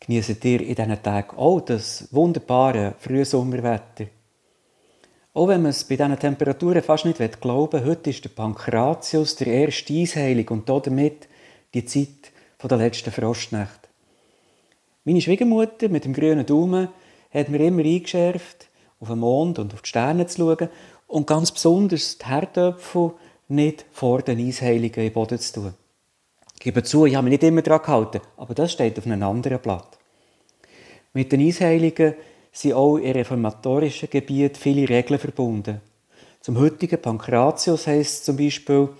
Genießt ihr in diesen Tagen auch das wunderbare Frühsommerwetter? Auch wenn man es bei diesen Temperaturen fast nicht glauben will, heute ist der Pankratius der erste Eisheilig und damit die Zeit der letzten Frostnacht. Meine Schwiegermutter mit dem grünen Daumen hat mir immer eingeschärft, auf den Mond und auf die Sterne zu schauen und ganz besonders die Herdöpfel nicht vor den Eisheiligen im Boden zu tun. Ich gebe zu, ich habe mich nicht immer daran gehalten, aber das steht auf einem anderen Blatt. Mit den Eisheiligen sind auch in reformatorischen Gebieten viele Regeln verbunden. Zum heutigen Pankratius heißt es zum Beispiel,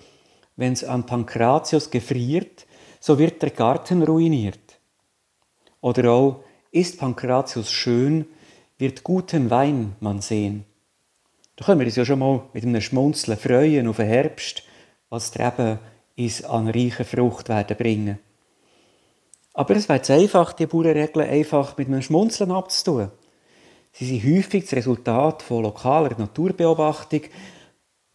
wenn es an Pankratius gefriert, so wird der Garten ruiniert. Oder auch, ist Pankratius schön, wird guten Wein man sehen. Da können wir uns ja schon mal mit einem Schmunzeln freuen auf den Herbst, was der uns an reicher Frucht werden bringen. Aber es wäre einfach, die Bauernregeln einfach mit einem Schmunzeln abzutun. Sie sind häufig das Resultat von lokaler Naturbeobachtung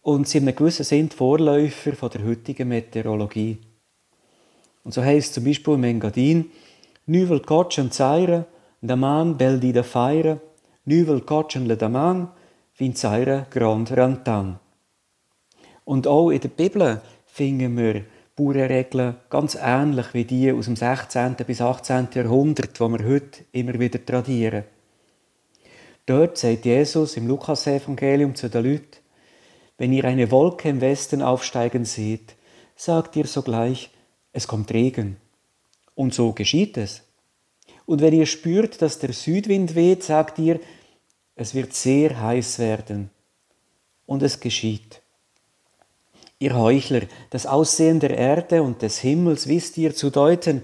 und sind in einem gewissen Sinn Vorläufer von der heutigen Meteorologie. Und so heißt zum Beispiel im Engadin, Nuvel kotchen zaire, daman bel di da feire, Nuvel kotchen le daman, fin zaire grand rantan. Und auch in der Bibel finden wir Bauernregeln ganz ähnlich wie die aus dem 16. bis 18. Jahrhundert, die wir heute immer wieder tradieren. Dort sagt Jesus im Lukas-Evangelium zu den Leuten, wenn ihr eine Wolke im Westen aufsteigen seht, sagt ihr sogleich, es kommt Regen. Und so geschieht es. Und wenn ihr spürt, dass der Südwind weht, sagt ihr, es wird sehr heiß werden. Und es geschieht. Ihr Heuchler, das Aussehen der Erde und des Himmels wisst ihr zu deuten.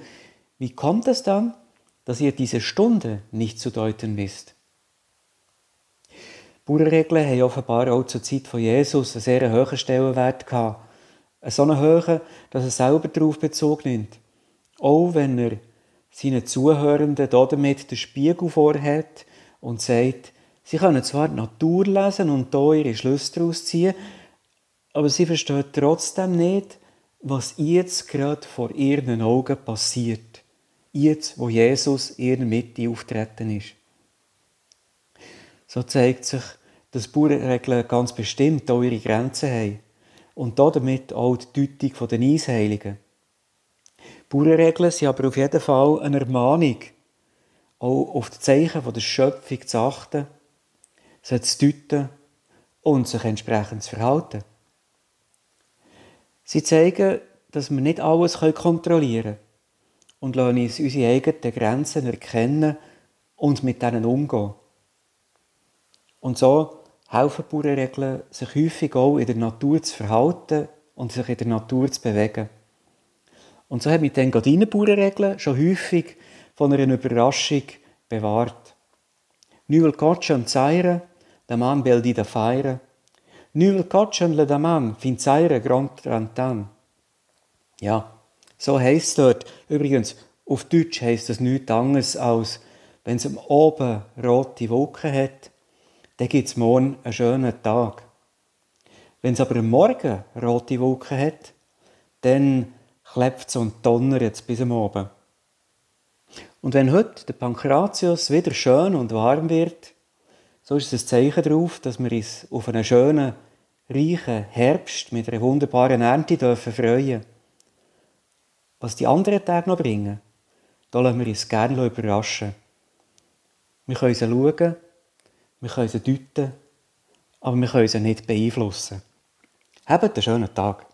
Wie kommt es dann, dass ihr diese Stunde nicht zu deuten wisst? Bauernregeln haben offenbar auch zur Zeit von Jesus einen sehr hohen Stellenwert gehabt so eine Höhe, dass er selber darauf Bezug nimmt. Auch wenn er seinen Zuhörenden damit den Spiegel vorhat und sagt, sie können zwar die Natur lesen und da ihre Schlüsse daraus ziehen, aber sie verstehen trotzdem nicht, was jetzt gerade vor ihren Augen passiert. Jetzt, wo Jesus in ihrer Mitte auftreten ist. So zeigt sich, dass Bauernregeln ganz bestimmt auch ihre Grenzen haben und damit auch die Deutung der Eisheiligen. Bauernregeln sind aber auf jeden Fall eine Ermahnung, auch auf die Zeichen der Schöpfung zu achten, sie zu deuten und sich entsprechend zu verhalten. Sie zeigen, dass wir nicht alles kontrollieren können und lassen uns unsere eigenen Grenzen erkennen und mit denen umgehen. Und so helfen Bauernregeln, sich häufig auch in der Natur zu verhalten und sich in der Natur zu bewegen. Und so hat mich die Engadinen-Bauernregeln schon häufig von einer Überraschung bewahrt. Nuvel kotschen zaire, der Mann beldi da feire. Nuvel kotschen le da Mann fin zaire grand rantan. Ja, so heisst es dort. Übrigens, auf Deutsch heisst das nichts anderes als, wenn es am Oben rote Wolken hat, dann gibt es morgen einen schönen Tag. Wenn es aber am Morgen rote Wolken hat, dann klebt es und donnert bis am Abend. Und wenn heute der Pankratius wieder schön und warm wird, so ist es ein Zeichen darauf, dass wir uns auf einen schönen, reichen Herbst mit einer wunderbaren Ernte dürfen freuen Was die anderen Tage noch bringen, da lassen wir uns gerne überraschen. Wir können sie schauen, wir können sie deuten, aber wir können sie nicht beeinflussen. Habt einen schönen Tag.